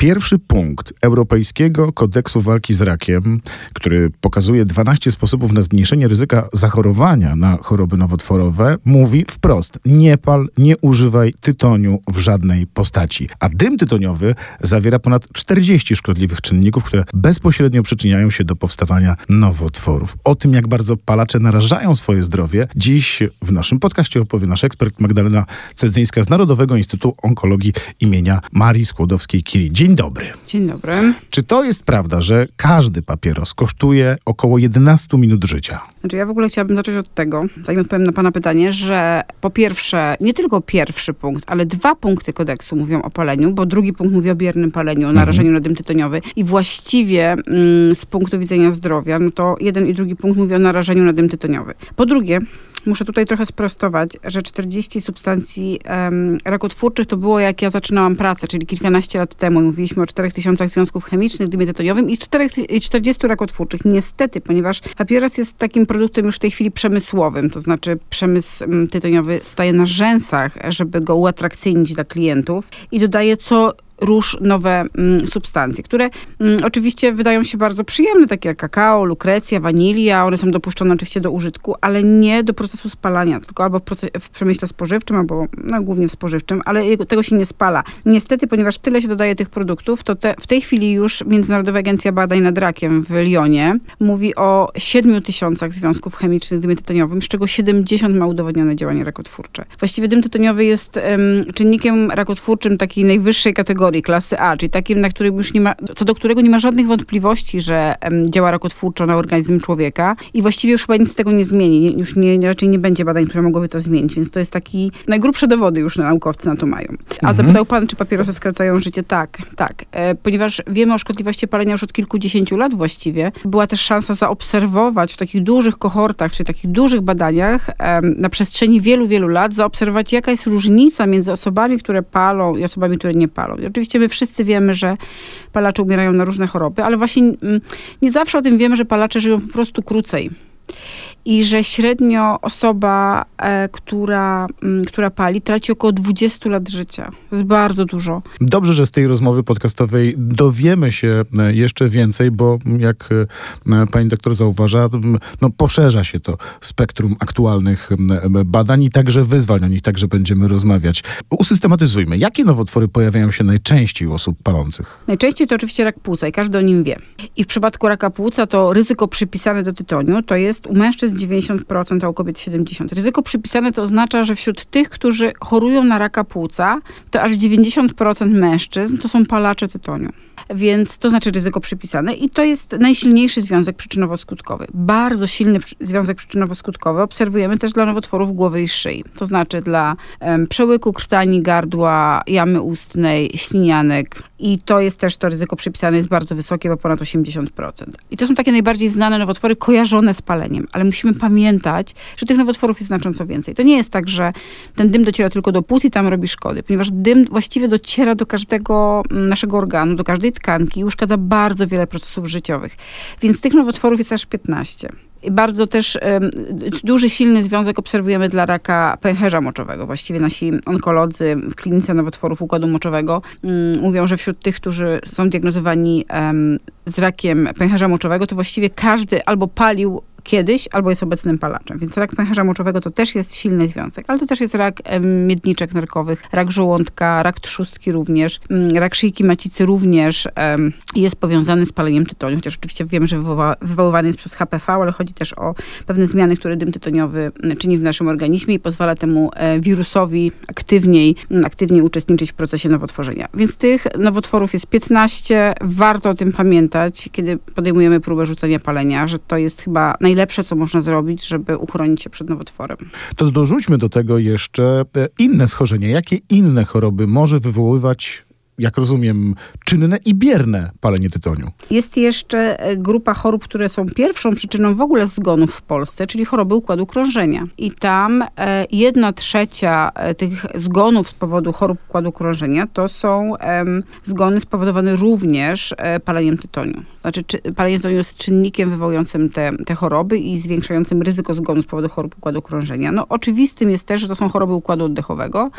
Pierwszy punkt Europejskiego Kodeksu Walki z Rakiem, który pokazuje 12 sposobów na zmniejszenie ryzyka zachorowania na choroby nowotworowe, mówi wprost: nie pal, nie używaj tytoniu w żadnej postaci. A dym tytoniowy zawiera ponad 40 szkodliwych czynników, które bezpośrednio przyczyniają się do powstawania nowotworów. O tym, jak bardzo palacze narażają swoje zdrowie, dziś w naszym podcaście opowie nasz ekspert Magdalena Cedzyńska z Narodowego Instytutu Onkologii imienia Marii Skłodowskiej-Curie. Dzień dobry. Dzień dobry. Czy to jest prawda, że każdy papieros kosztuje około 11 minut życia? Znaczy ja w ogóle chciałabym zacząć od tego, zanim odpowiem na pana pytanie, że po pierwsze, nie tylko pierwszy punkt, ale dwa punkty kodeksu mówią o paleniu, bo drugi punkt mówi o biernym paleniu, o narażeniu mhm. na dym tytoniowy i właściwie mm, z punktu widzenia zdrowia, no to jeden i drugi punkt mówi o narażeniu na dym tytoniowy. Po drugie, Muszę tutaj trochę sprostować, że 40 substancji um, rakotwórczych to było jak ja zaczynałam pracę, czyli kilkanaście lat temu. Mówiliśmy o 4000 związków chemicznych, dymie tytoniowym i, 4, i 40 rakotwórczych. Niestety, ponieważ papieros jest takim produktem już w tej chwili przemysłowym, to znaczy przemysł tytoniowy staje na rzęsach, żeby go uatrakcyjnić dla klientów i dodaje co róż nowe mm, substancje, które mm, oczywiście wydają się bardzo przyjemne, takie jak kakao, lukrecja, wanilia. One są dopuszczone oczywiście do użytku, ale nie do procesu spalania, tylko albo w, w przemyśle spożywczym, albo no, głównie w spożywczym, ale tego się nie spala. Niestety, ponieważ tyle się dodaje tych produktów, to te, w tej chwili już Międzynarodowa Agencja Badań nad Rakiem w Lyonie mówi o 7 tysiącach związków chemicznych w dymie tytoniowym, z czego 70 ma udowodnione działanie rakotwórcze. Właściwie dym tytoniowy jest um, czynnikiem rakotwórczym takiej najwyższej kategorii, kategorii klasy A, czyli takim, na którym już nie ma, co do którego nie ma żadnych wątpliwości, że działa rakotwórczo na organizm człowieka i właściwie już chyba nic z tego nie zmieni. Już nie, raczej nie będzie badań, które mogłyby to zmienić, więc to jest taki, najgrubsze dowody już naukowcy na to mają. A mhm. zapytał pan, czy papierosy skracają życie? Tak, tak. E, ponieważ wiemy o szkodliwości palenia już od kilkudziesięciu lat właściwie, była też szansa zaobserwować w takich dużych kohortach, czy takich dużych badaniach e, na przestrzeni wielu, wielu lat, zaobserwować jaka jest różnica między osobami, które palą i osobami, które nie palą. I oczywiście my wszyscy wiemy, że palacze umierają na różne choroby, ale właśnie mm, nie zawsze o tym wiemy, że palacze żyją po prostu krócej i że średnio osoba, e, która, mm, która pali, traci około 20 lat życia. To jest bardzo dużo. Dobrze, że z tej rozmowy podcastowej dowiemy się e, jeszcze więcej, bo jak e, pani doktor zauważa, no, poszerza się to spektrum aktualnych badań i także wyzwań, o nich także będziemy rozmawiać. Usystematyzujmy. Jakie nowotwory pojawiają się najczęściej u osób palących? Najczęściej to oczywiście rak płuca i każdy o nim wie. I w przypadku raka płuca to ryzyko przypisane do tytoniu to jest u mężczyzn mężczyzn 90%, a u kobiet 70%. Ryzyko przypisane to oznacza, że wśród tych, którzy chorują na raka płuca, to aż 90% mężczyzn to są palacze tytoniu więc to znaczy ryzyko przypisane i to jest najsilniejszy związek przyczynowo-skutkowy. Bardzo silny związek przyczynowo-skutkowy obserwujemy też dla nowotworów głowy i szyi. To znaczy dla um, przełyku krtani, gardła, jamy ustnej, ślinianek i to jest też to ryzyko przypisane jest bardzo wysokie, bo ponad 80%. I to są takie najbardziej znane nowotwory kojarzone z paleniem, ale musimy pamiętać, że tych nowotworów jest znacząco więcej. To nie jest tak, że ten dym dociera tylko do płuc i tam robi szkody, ponieważ dym właściwie dociera do każdego mm, naszego organu, do każdej tkanki i uszkadza bardzo wiele procesów życiowych. Więc tych nowotworów jest aż 15. Bardzo też duży, silny związek obserwujemy dla raka pęcherza moczowego. Właściwie nasi onkolodzy w klinice nowotworów układu moczowego um, mówią, że wśród tych, którzy są diagnozowani z rakiem pęcherza moczowego, to właściwie każdy albo palił kiedyś albo jest obecnym palaczem. Więc rak pęcherza moczowego to też jest silny związek, ale to też jest rak miedniczek nerkowych, rak żołądka, rak trzustki również, mm, rak szyjki macicy również jest powiązany z paleniem tytoniu, chociaż oczywiście wiemy, że wywoływany jest przez HPV, ale chodzi też o pewne zmiany, które dym tytoniowy mm, czyni w naszym organizmie i pozwala temu e, wirusowi aktywniej, mm, aktywniej uczestniczyć w procesie nowotworzenia. Więc tych nowotworów jest 15. Warto o tym pamiętać, kiedy podejmujemy próbę rzucenia palenia, że to jest chyba naj najlepsze, co można zrobić, żeby uchronić się przed nowotworem. To dorzućmy do tego jeszcze e, inne schorzenia. Jakie inne choroby może wywoływać jak rozumiem, czynne i bierne palenie tytoniu. Jest jeszcze e, grupa chorób, które są pierwszą przyczyną w ogóle zgonów w Polsce, czyli choroby układu krążenia. I tam e, jedna trzecia tych zgonów z powodu chorób układu krążenia to są zgony spowodowane również paleniem tytoniu. Znaczy, czy, tytoniu jest czynnikiem wywołującym te, te choroby i zwiększającym ryzyko zgonu z powodu chorób układu krążenia. No oczywistym jest też, że to są choroby układu oddechowego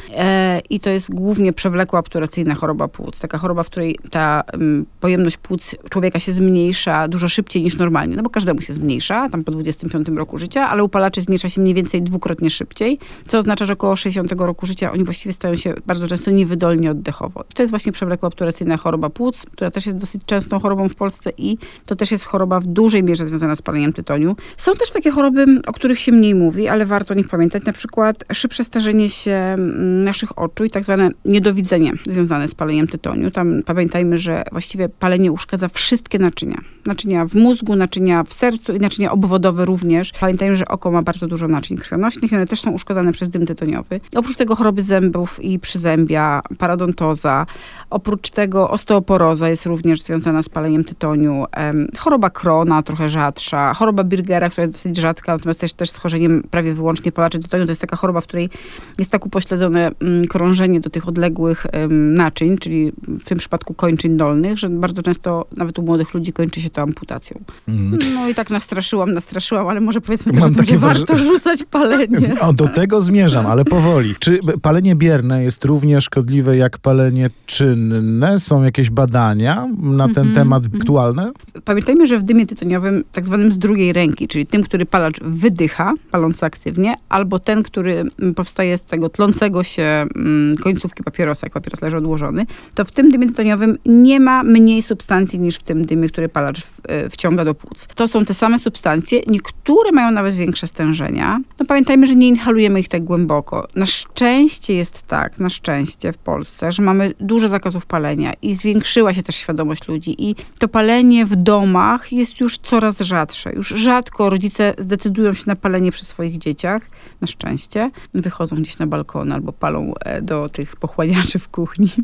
i to jest głównie przewlekła obturacyjna choroba płuc. Taka choroba, w której ta um, pojemność płuc człowieka się zmniejsza dużo szybciej niż normalnie, no bo każdemu się zmniejsza, tam po 25 roku życia, ale u palaczy zmniejsza się mniej więcej dwukrotnie szybciej, co oznacza, że około 60 roku życia oni właściwie stają się bardzo często niewydolni oddechowo. I to jest właśnie przewlekła obturacyjna choroba płuc, która też jest dosyć częstą chorobą w Polsce i to też jest choroba w dużej mierze związana z paleniem tytoniu. Są też takie choroby, o których się mniej mówi, ale warto o nich pamiętać, na przykład szybsze starzenie się mm, naszych oczu i tak zwane niedowidzenie związane z paleniem tytoniu. Tam pamiętajmy, że właściwie palenie uszkadza wszystkie naczynia. Naczynia w mózgu, naczynia w sercu i naczynia obwodowe również. Pamiętajmy, że oko ma bardzo dużo naczyń krwionośnych i one też są uszkodzone przez dym tytoniowy. Oprócz tego choroby zębów i przyzębia, paradontoza. Oprócz tego osteoporoza jest również związana z paleniem tytoniu. Choroba Krona, trochę rzadsza. Choroba Birgera, która jest dosyć rzadka, natomiast też, też schorzeniem prawie wyłącznie palaczy tytoniu. To jest taka choroba, w której jest tak upośledzone mm, krążenie do tych odległych naczyń, czyli w tym przypadku kończyn dolnych, że bardzo często nawet u młodych ludzi kończy się to amputacją. Mm. No i tak nastraszyłam, nastraszyłam, ale może powiedzmy też, Mam takie warto rzucać palenie. O, do tego zmierzam, ale powoli. Czy palenie bierne jest równie szkodliwe jak palenie czynne? Są jakieś badania na ten mm -hmm. temat mm Pamiętajmy, że w dymie tytoniowym, tak zwanym z drugiej ręki, czyli tym, który palacz wydycha, paląc aktywnie, albo ten, który powstaje z tego tlącego się mm, końcówki papierosa, jak papieros leży odłożony, to w tym dymie tytoniowym nie ma mniej substancji niż w tym dymie, który palacz e, wciąga do płuc. To są te same substancje, niektóre mają nawet większe stężenia. No pamiętajmy, że nie inhalujemy ich tak głęboko. Na szczęście jest tak, na szczęście w Polsce, że mamy dużo zakazów palenia i zwiększyła się też świadomość ludzi i to palenie w domach jest już coraz rzadsze. Już rzadko rodzice zdecydują się na palenie przy swoich dzieciach, na szczęście. Wychodzą gdzieś na balkon albo palą e, do tych pochłaniaczy w kuchni.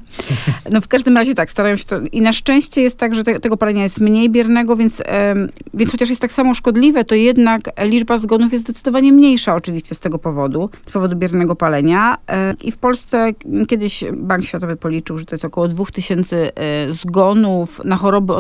No w każdym razie tak, starają się to. I na szczęście jest tak, że te, tego palenia jest mniej biernego, więc, więc chociaż jest tak samo szkodliwe, to jednak liczba zgonów jest zdecydowanie mniejsza oczywiście z tego powodu, z powodu biernego palenia. E, I w Polsce kiedyś Bank Światowy policzył, że to jest około 2000 e, zgonów na choroby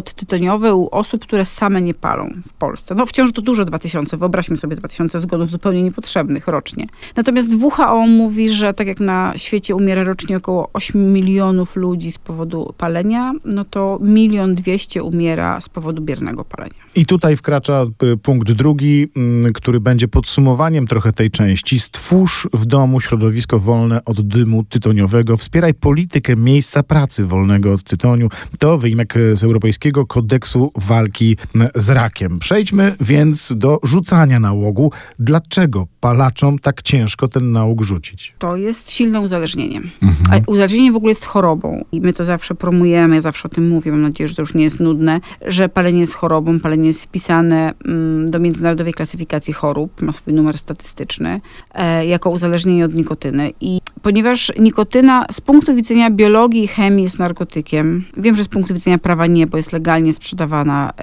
odtytoniowe u osób, które same nie palą w Polsce. No wciąż to dużo 2000, wyobraźmy sobie 2000 zgonów zupełnie niepotrzebnych rocznie. Natomiast WHO mówi, że tak jak na świecie umiera rocznie około 8 milionów ludzi z powodu palenia, no to milion dwieście umiera z powodu biernego palenia. I tutaj wkracza y, punkt drugi, mm, który będzie podsumowaniem trochę tej części. Stwórz w domu środowisko wolne od dymu tytoniowego. Wspieraj politykę miejsca pracy wolnego od tytoniu. To wyjmek z Europejskiego Kodeksu Walki z Rakiem. Przejdźmy więc do rzucania nałogu. Dlaczego palaczom tak ciężko ten nałóg rzucić? To jest silne uzależnienie. Mhm. A uzależnienie w ogóle jest chorobą i my to zawsze promujemy, ja zawsze o tym mówię, mam nadzieję, że to już nie jest nudne, że palenie jest chorobą, palenie jest wpisane mm, do Międzynarodowej Klasyfikacji Chorób, ma swój numer statystyczny, e, jako uzależnienie od nikotyny. I ponieważ nikotyna z punktu widzenia biologii i chemii jest narkotykiem, wiem, że z punktu widzenia prawa nie, bo jest legalnie sprzedawana,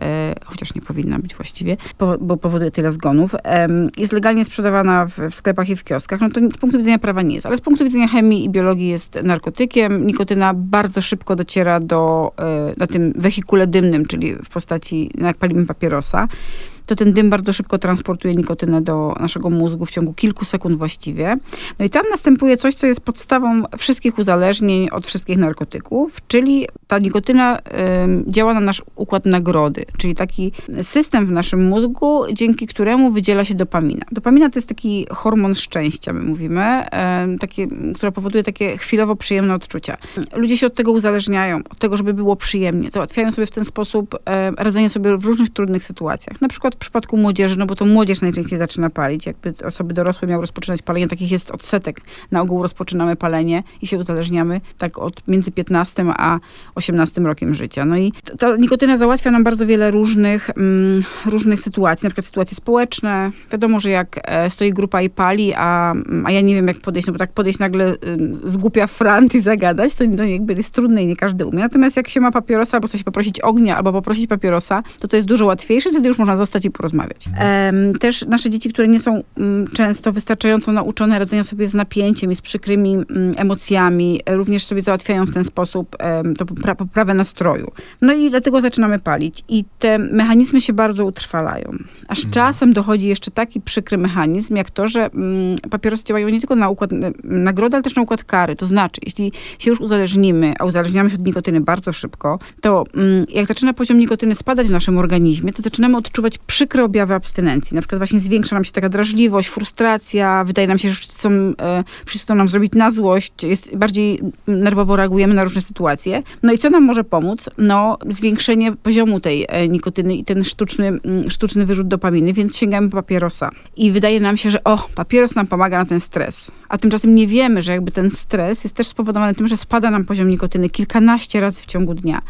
e, chociaż nie powinna być właściwie, bo powoduje tyle zgonów, jest legalnie sprzedawana w, sklepach i w kioskach, no to z punktu widzenia prawa nie jest, ale z punktu widzenia chemii i biologii jest narkotykiem. Nikotyna bardzo szybko dociera do, e, na tym wehikule dymnym, czyli w postaci, jak palimy papierosa to ten dym bardzo szybko transportuje nikotynę do naszego mózgu w ciągu kilku sekund właściwie. No i tam następuje coś, co jest podstawą wszystkich uzależnień od wszystkich narkotyków, czyli ta nikotyna y, działa na nasz układ nagrody, czyli taki system w naszym mózgu, dzięki któremu wydziela się dopamina. Dopamina to jest taki hormon szczęścia, my mówimy, y, takie, która powoduje takie chwilowo przyjemne odczucia. Ludzie się od tego uzależniają, od tego, żeby było przyjemnie. Załatwiają sobie w ten sposób y, radzenie sobie w różnych trudnych sytuacjach. Na przykład w przypadku młodzieży, no bo to młodzież najczęściej zaczyna palić. Jakby osoby dorosłe miały rozpoczynać palenie, takich jest odsetek. Na ogół rozpoczynamy palenie i się uzależniamy tak od między 15 a 18 rokiem życia. No i ta nikotyna załatwia nam bardzo wiele różnych, mm, różnych sytuacji, na przykład sytuacje społeczne. Wiadomo, że jak e, stoi grupa i pali, a, a ja nie wiem jak podejść, no bo tak podejść nagle z głupia frant i zagadać, to, to jakby jest trudne i nie każdy umie. Natomiast jak się ma papierosa, albo chce się poprosić ognia, albo poprosić papierosa, to to jest dużo łatwiejsze, wtedy już można zostać bardziej porozmawiać. Też nasze dzieci, które nie są um, często wystarczająco nauczone radzenia sobie z napięciem i z przykrymi um, emocjami, również sobie załatwiają w ten sposób to popra poprawę nastroju. No i dlatego zaczynamy palić. I te mechanizmy się bardzo utrwalają. Aż mhm. czasem dochodzi jeszcze taki przykry mechanizm, jak to, że papierosy działają nie tylko na układ nagrody, ale też na układ kary. To znaczy, jeśli się już uzależnimy, a uzależniamy się od nikotyny bardzo szybko, to jak zaczyna poziom nikotyny spadać w naszym organizmie, to zaczynamy odczuwać przykre objawy abstynencji. Na przykład właśnie zwiększa nam się taka drażliwość, frustracja, wydaje nam się, że wszyscy chcą, e, wszyscy chcą nam zrobić na złość, jest, bardziej nerwowo reagujemy na różne sytuacje. No i co nam może pomóc? No, zwiększenie poziomu tej e, nikotyny i ten sztuczny, sztuczny wyrzut dopaminy, więc sięgamy po papierosa. I wydaje nam się, że o, papieros nam pomaga na ten stres. A tymczasem nie wiemy, że jakby ten stres jest też spowodowany tym, że spada nam poziom nikotyny kilkanaście razy w ciągu dnia.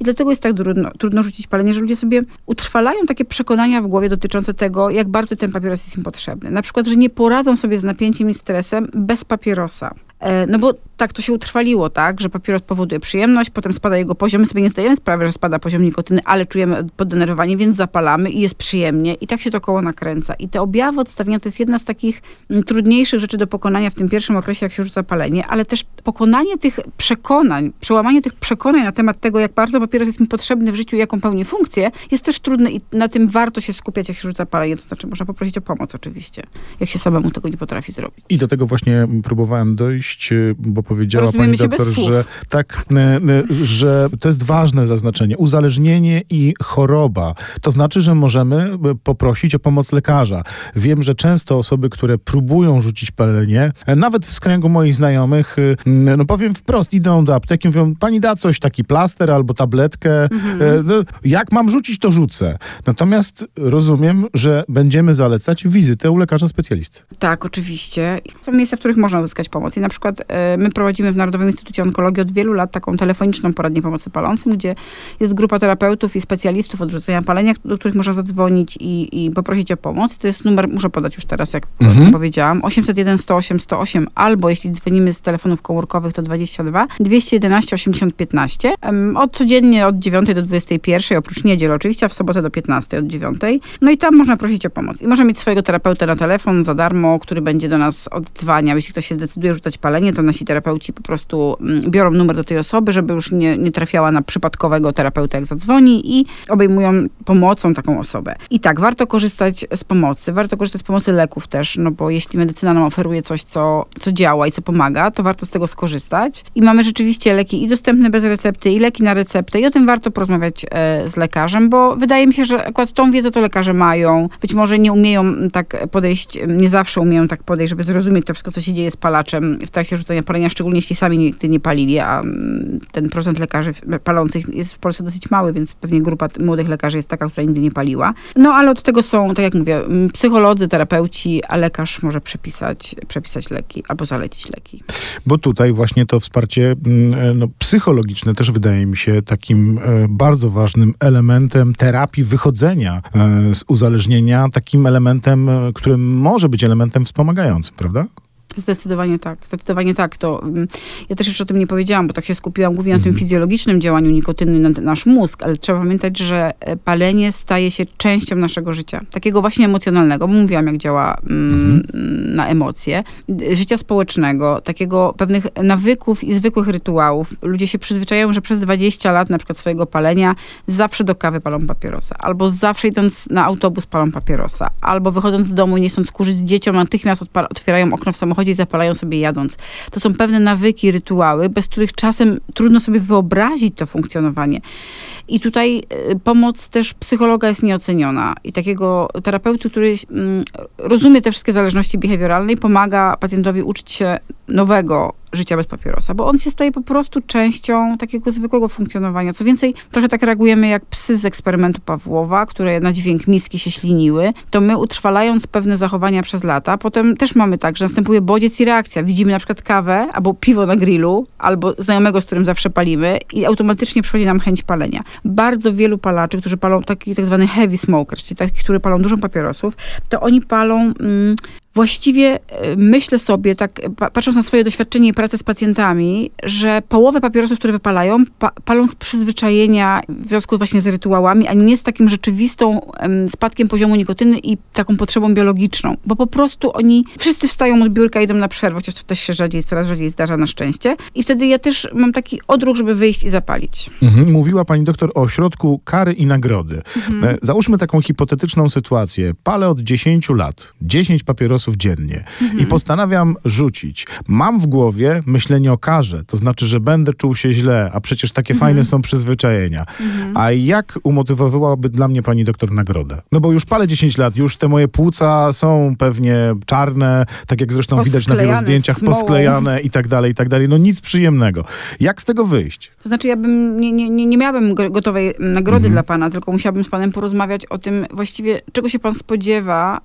I dlatego jest tak trudno, trudno rzucić palenie, że ludzie sobie utrwalają takie przekonania w głowie dotyczące tego, jak bardzo ten papieros jest im potrzebny. Na przykład, że nie poradzą sobie z napięciem i stresem bez papierosa. E, no bo tak to się utrwaliło, tak, że papieros powoduje przyjemność, potem spada jego poziom. My sobie nie zdajemy sprawy, że spada poziom nikotyny, ale czujemy poddenerwowanie, więc zapalamy i jest przyjemnie. I tak się to koło nakręca. I te objawy odstawienia to jest jedna z takich mm, trudniejszych rzeczy do pokonania w tym pierwszym okresie, jak się rzuca palenie, ale też pokonanie tych przekonań, przełamanie tych przekonań na temat tego, jak bardzo papieros jest mi potrzebny w życiu i jaką pełni funkcję, jest też trudne i na tym warto się skupiać, jak się rzuca palenie. To znaczy, można poprosić o pomoc oczywiście, jak się samemu tego nie potrafi zrobić. I do tego właśnie próbowałem dojść, bo powiedziała Rozumiemy pani doktor, że tak, e, e, że to jest ważne zaznaczenie. Uzależnienie i choroba. To znaczy, że możemy e, poprosić o pomoc lekarza. Wiem, że często osoby, które próbują rzucić palenie, nawet w skręgu moich znajomych, no powiem wprost, idą do apteki, mówią, pani da coś, taki plaster albo tabletkę. Mhm. No, jak mam rzucić, to rzucę. Natomiast rozumiem, że będziemy zalecać wizytę u lekarza specjalisty. Tak, oczywiście. Są miejsca, w których można uzyskać pomoc. I na przykład my prowadzimy w Narodowym Instytucie Onkologii od wielu lat taką telefoniczną poradnię pomocy palącym, gdzie jest grupa terapeutów i specjalistów od rzucenia palenia, do których można zadzwonić i, i poprosić o pomoc. To jest numer, muszę podać już teraz, jak mhm. powiedziałam, 801 108 108 albo jeśli dzwonimy z telefonów komórkowych to 22 211 80 15. Od codziennie od 9 do 21, oprócz niedziel oczywiście, a w sobotę do 15 od 9. No i tam można prosić o pomoc. I można mieć swojego terapeuta na telefon za darmo, który będzie do nas oddzwaniał. Jeśli ktoś się zdecyduje rzucać palenie, to nasi terapeuci po prostu mm, biorą numer do tej osoby, żeby już nie, nie trafiała na przypadkowego terapeuta, jak zadzwoni i obejmują pomocą taką osobę. I tak, warto korzystać z pomocy, warto korzystać z pomocy leków też, no bo jeśli medycyna nam oferuje coś, co, co działa i co pomaga, to warto z tego skorzystać. I mamy rzeczywiście leki i dostępne bez recepty, i leki na receptę i o tym warto porozmawiać e, z lekarzem, bo wydaje mi się, że akurat tą wiedzę to lekarze mają. Być może nie umieją tak podejść, nie zawsze umieją tak podejść, żeby zrozumieć to wszystko, co się dzieje z palaczem w trakcie rzucenia palenia, szczególnie jeśli sami nigdy nie palili, a mm, ten procent lekarzy palących jest w Polsce dosyć mały, więc pewnie grupa młodych lekarzy jest taka, która nigdy nie paliła. No ale od tego są, tak jak mówię, mm, psycholodzy, terapeuci, a lekarz może przepisać, przepisać leki albo zalecić leki. Bo tutaj właśnie to wsparcie mm, e, no, psychologiczne też wydaje mi się takim e, bardzo ważnym elementem terapii wychodzenia e, z uzależnienia, takim elementem, który może być elementem wspomagającym, prawda? Zdecydowanie tak, zdecydowanie tak. To, mm, ja też jeszcze o tym nie powiedziałam, bo tak się skupiłam głównie na tym mhm. fizjologicznym działaniu nikotyny na nasz mózg, ale trzeba pamiętać, że e, palenie staje się częścią naszego życia. Takiego właśnie emocjonalnego, bo mówiłam, jak działa mm, mhm. na emocje. Życia społecznego, takiego pewnych nawyków i zwykłych rytuałów. Ludzie się przyzwyczajają, że przez 20 lat na przykład swojego palenia zawsze do kawy palą papierosa, albo zawsze idąc na autobus palą papierosa, albo wychodząc z domu, nie chcąc kurzyć dzieciom, natychmiast otwierają okno w samochodzie samochodzie i zapalają sobie jadąc. To są pewne nawyki, rytuały, bez których czasem trudno sobie wyobrazić to funkcjonowanie. I tutaj y, pomoc też psychologa jest nieoceniona. I takiego terapeuty, który mm, rozumie te wszystkie zależności behawioralne i pomaga pacjentowi uczyć się nowego życia bez papierosa, bo on się staje po prostu częścią takiego zwykłego funkcjonowania. Co więcej, trochę tak reagujemy jak psy z eksperymentu Pawłowa, które na dźwięk miski się śliniły, to my utrwalając pewne zachowania przez lata, potem też mamy tak, że następuje bodziec i reakcja. Widzimy na przykład kawę albo piwo na grillu, albo znajomego, z którym zawsze palimy i automatycznie przychodzi nam chęć palenia. Bardzo wielu palaczy, którzy palą taki tak zwany heavy smokers, czyli takich, którzy palą dużo papierosów, to oni palą mm, właściwie e, myślę sobie, tak pa- patrząc na swoje doświadczenie i pracę z pacjentami, że połowę papierosów, które wypalają, pa- palą z przyzwyczajenia w związku właśnie z rytuałami, a nie z takim rzeczywistą em, spadkiem poziomu nikotyny i taką potrzebą biologiczną. Bo po prostu oni wszyscy wstają od biurka, idą na przerwę, chociaż to też się rzadziej, coraz rzadziej zdarza na szczęście. I wtedy ja też mam taki odruch, żeby wyjść i zapalić. Mhm. Mówiła pani doktor o środku kary i nagrody. E, Załóżmy taką hipotetyczną sytuację. Palę od 10 lat, 10 papierosów dziennie i postanawiam rzucić. Mam w głowie myślenie o karze, to znaczy, że będę czuł się źle, a przecież takie fajne są przyzwyczajenia. A jak umotywowałaby dla mnie pani doktor nagrodę? No bo już palę 10 lat, już te moje płuca są pewnie czarne, tak jak zresztą widać na wielu zdjęciach, smołą. posklejane i tak dalej, i tak dalej. No nic przyjemnego. Jak z tego wyjść? To znaczy, ja bym nie, nie, nie, miałabym go- gotowej nagrody dla pana, tylko musiałabym z panem porozmawiać o tym właściwie, czego się pan spodziewa,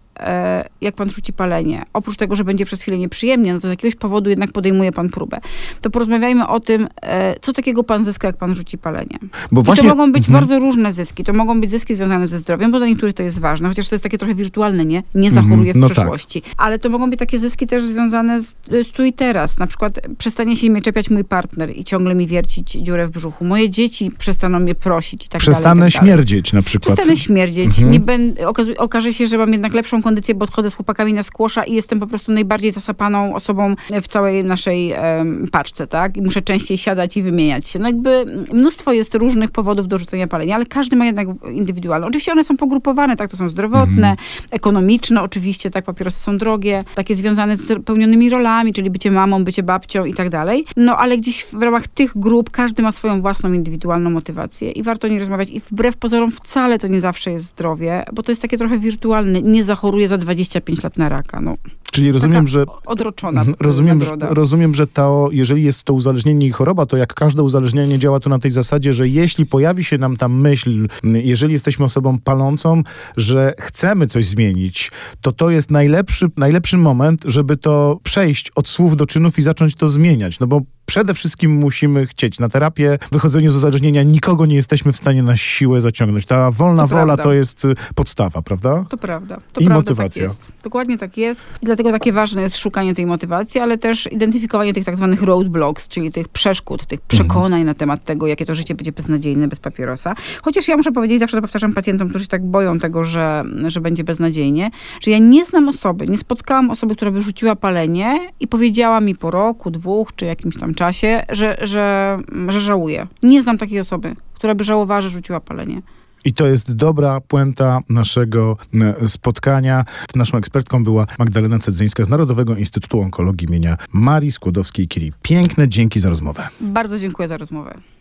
jak pan rzuci palenie. Oprócz tego, że będzie przez chwilę nieprzyjemnie, no to z jakiegoś powodu jednak podejmuje pan próbę. To porozmawiajmy o tym, e, co takiego pan zyska, jak pan rzuci palenie. Bo I to mogą być bardzo różne zyski. To mogą być zyski związane ze zdrowiem, bo dla niektórych to jest ważne, chociaż to jest takie trochę wirtualne, nie? Nie zachoruje w no tak. przyszłości. Ale to mogą być takie zyski też związane z, z tu i teraz. Na przykład przestanie się mnie czepiać mój partner i ciągle mi wiercić dziurę w brzuchu. Moje dzieci przestaną mnie prosić i tak Przestanę dalej. tak dalej. śmierdzieć na przykład. Przestanę śmierdzieć. Mhm. Nie okazu- okaże się, że mam jednak lepszą kondycję, bo odchodzę z chłopakami na skłosza i jestem po prostu najbardziej zasapaną osobą w całej naszej em, paczce, tak? I muszę częściej siadać i wymieniać się. No jakby mnóstwo jest różnych powodów do rzucenia palenia, ale każdy ma jednak indywidualne. Oczywiście one są pogrupowane, tak? To są zdrowotne, Mhm. ekonomiczne oczywiście, tak? Papierosy są drogie, takie związane z pełnionymi rolami, czyli bycie mamą, bycie babcią i tak dalej. No ale gdzieś w ramach tych grup każdy ma swoją własną indywidualną motywację i warto o niej rozmawiać. I wbrew pozorom wcale to nie zawsze jest zdrowie, bo to jest takie trochę wirtualne. Nie zachoruje za 25 lat na raka. No, Czyli rozumiem, że odroczona Mhm, Rozumiem, że, rozumiem, że to, jeżeli jest to uzależnienie i choroba, to jak każde uzależnienie działa to na tej zasadzie, że jeśli pojawi się nam ta myśl, jeżeli jesteśmy osobą palącą, że chcemy coś zmienić, to to jest najlepszy, najlepszy moment, żeby to przejść od słów do czynów i zacząć to zmieniać. No bo przede wszystkim musimy chcieć. Na terapię, wychodzeniu z uzależnienia nikogo nie jesteśmy w stanie na siłę zaciągnąć. Ta wolna To wola prawda. to jest podstawa, prawda? To prawda. To I prawda, motywacja. Tak jest. Dokładnie tak jest. I dlatego takie ważne jest szukanie tej motywacji, ale też identyfikowanie tych tak zwanych roadblocks, czyli tych przeszkód, tych przekonań na temat tego, jakie to życie będzie beznadziejne bez papierosa. Chociaż ja muszę powiedzieć, zawsze to powtarzam pacjentom, którzy się tak boją tego, że, że będzie beznadziejnie, że ja nie znam osoby, nie spotkałam osoby, która wyrzuciła palenie i powiedziała mi po roku, dwóch, czy jakimś tam czasie, że, że, że żałuje. Nie znam takiej osoby, która by żałowała, że rzuciła palenie. I to jest dobra puenta naszego e, spotkania. Naszą ekspertką była Magdalena Cedzyńska z Narodowego Instytutu Onkologii imienia Marii Skłodowskiej-Curie. Piękne dzięki za rozmowę. Bardzo dziękuję za rozmowę.